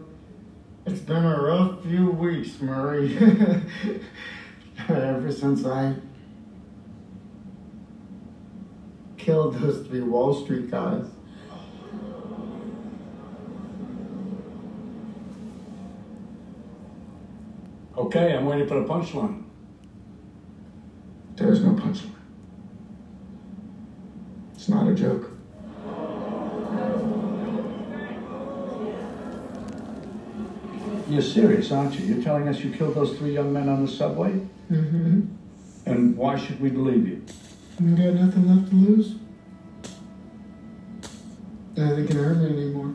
it's been a rough few weeks, Murray. Ever since I killed those three Wall Street guys.
Okay, I'm waiting for the punchline.
There's no punchline. It's not a joke.
You're serious, aren't you? You're telling us you killed those three young men on the subway?
Mm-hmm.
And why should we believe you?
You got nothing left to lose. Nothing can hurt me anymore.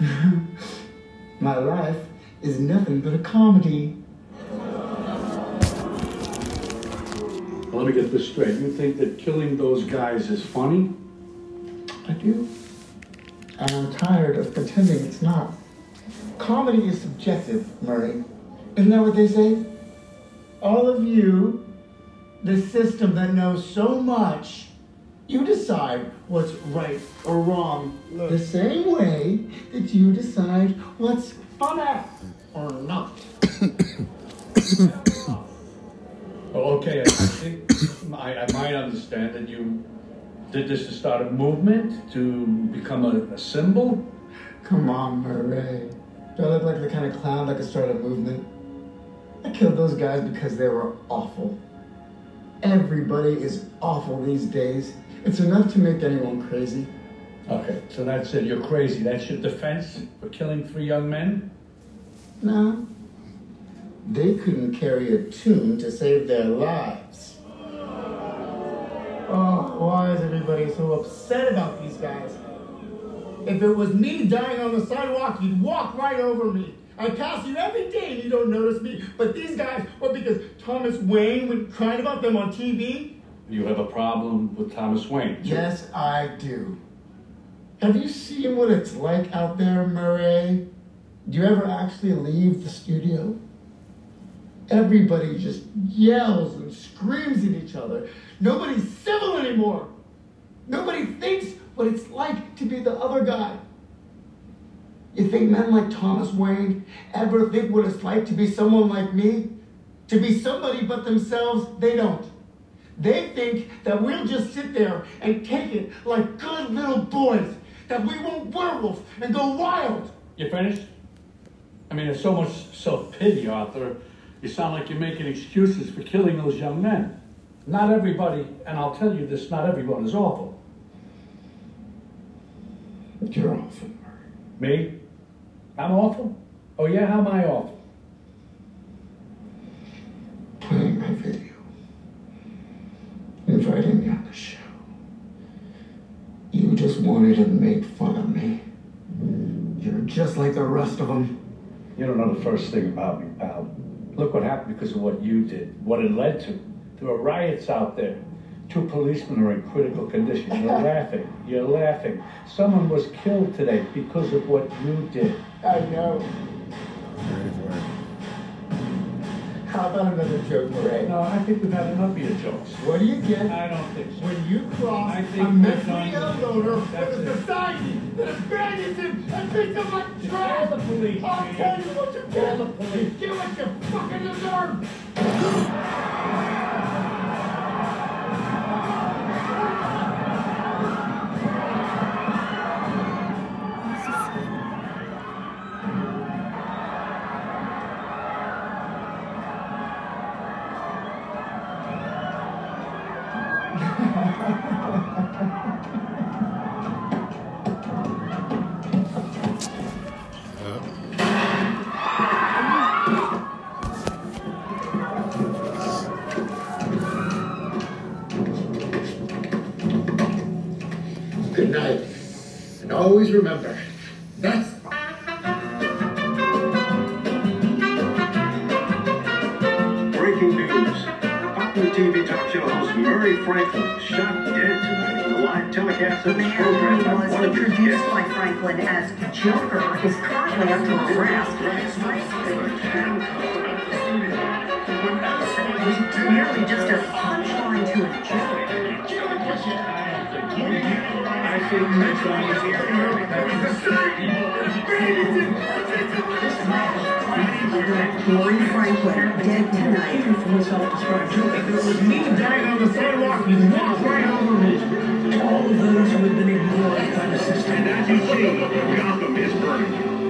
My life is nothing but a comedy.
Well, let me get this straight. You think that killing those guys is funny?
I do. And I'm tired of pretending it's not. Comedy is subjective, Murray. Isn't that what they say? All of you, the system that knows so much, you decide what's right or wrong the same way that you decide what's funny or not.
Well, oh, okay, I think I, I might understand that you did this to start a movement, to become a, a symbol.
Come on, Murray. Do I look like the kind of clown that could start a movement? I killed those guys because they were awful. Everybody is awful these days. It's enough to make anyone crazy.
Okay, so that's it. You're crazy. That's your defense for killing three young men?
No. They couldn't carry a tune to save their lives. Oh, why is everybody so upset about these guys? If it was me dying on the sidewalk, you'd walk right over me. I pass you every day and you don't notice me. But these guys, what, because Thomas Wayne would cried about them on TV?
You have a problem with Thomas Wayne?
Yes, I do. Have you seen what it's like out there, Murray? Do you ever actually leave the studio? Everybody just yells and screams at each other. Nobody's civil anymore. Nobody thinks what it's like to be the other guy. You think men like Thomas Wayne ever think what it's like to be someone like me? to be somebody but themselves, they don't. They think that we'll just sit there and take it like good little boys, that we won't werewolf and go wild.
You finished? I mean, there's so much self-pity, Arthur. You sound like you're making excuses for killing those young men. Not everybody, and I'll tell you this, not everyone is awful.
You're awful.
Me? I'm awful? Oh yeah, how am I awful?
Playing my video. Inviting me on the show. You just wanted to make fun of me. You're just like the rest of them.
You don't know the first thing about me, pal. Look what happened because of what you did, what it led to. There were riots out there. Two policemen are in critical condition. You're laughing. You're laughing. Someone was killed today because of what you did.
I know. How about another joke, Murray?
No, I think we've had enough of your jokes.
What do you get?
I don't think so.
When you cross
I
a
think we're
mentally ill loader. With a society that abandons him and treats him like trash.
Call the police,
I'll
man.
tell you what you
Call
get.
the police.
Get what you fucking deserve.
Was
just a punchline to a joke. Murray Franklin, dead tonight. From a self-described joke. If it was me dying on the sidewalk, you'd walk right over me. To all of those who have been ignored by the system.
And as you see, Gotham is burning.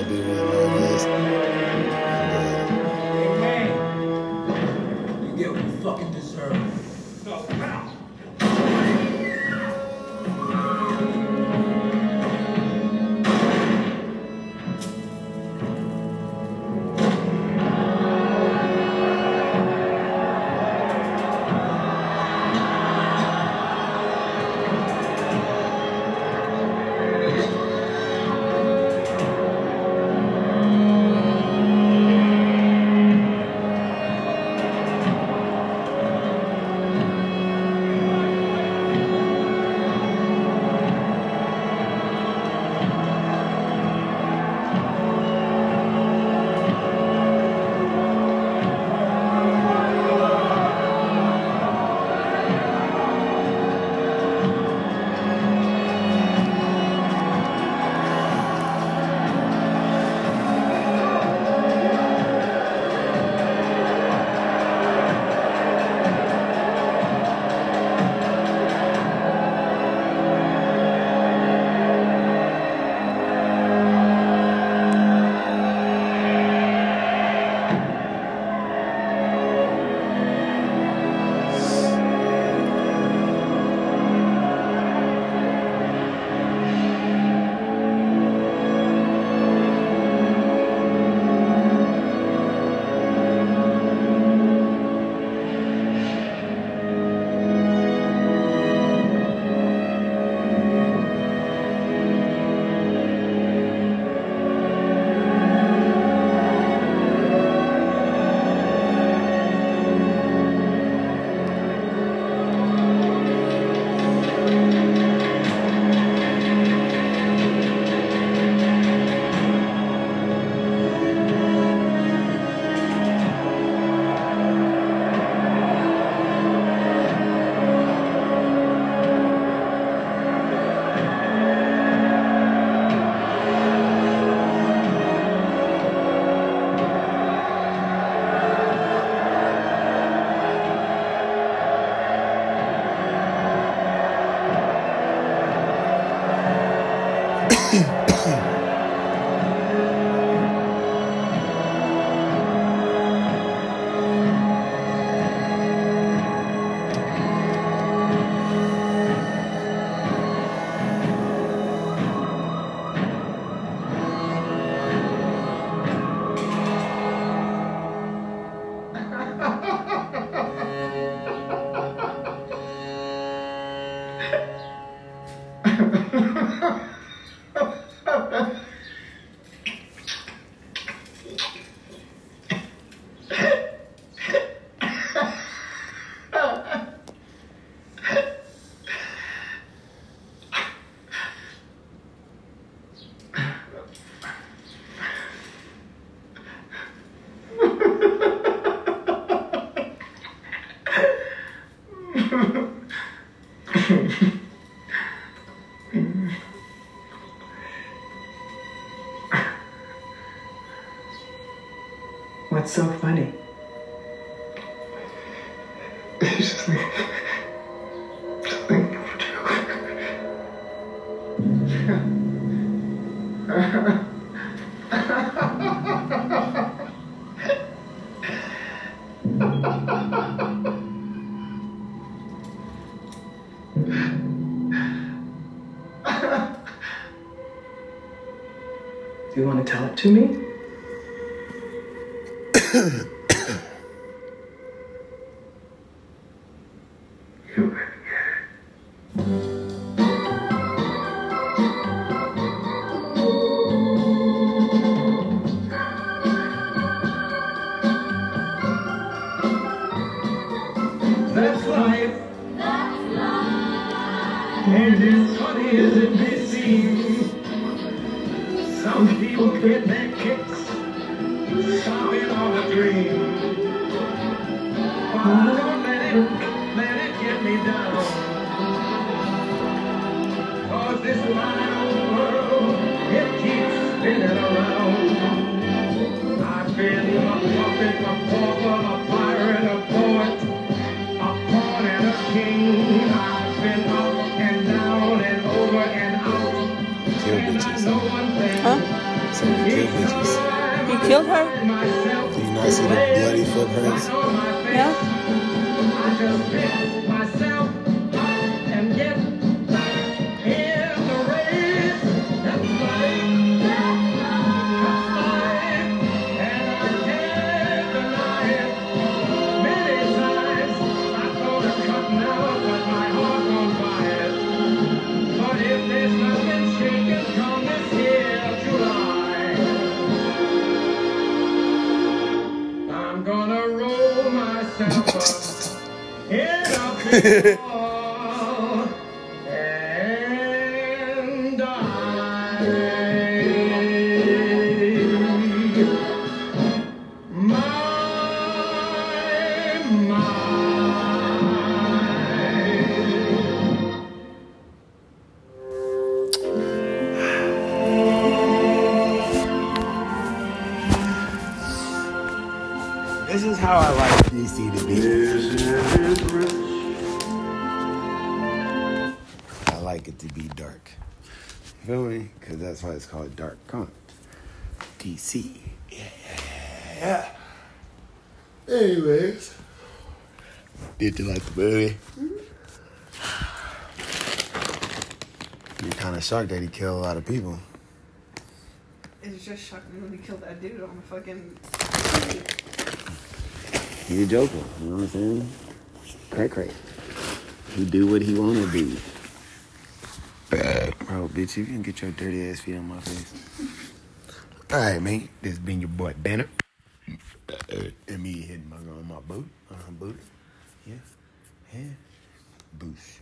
I do it.
What's so funny?
It's just like.
Do you want to tell it to me?
Did you like the movie? You're kind of shocked that he killed a lot of people.
It's just shocking when he killed that dude on the fucking.
He a joker, you know what I'm saying? Cray cray. He do what he wanna do. Bro, bitch, you can get your dirty ass feet on my face. Alright, man. This has been your boy Banner. And me hitting my gun on my boot. Uh, boot. Yeah. Yeah. Boosh.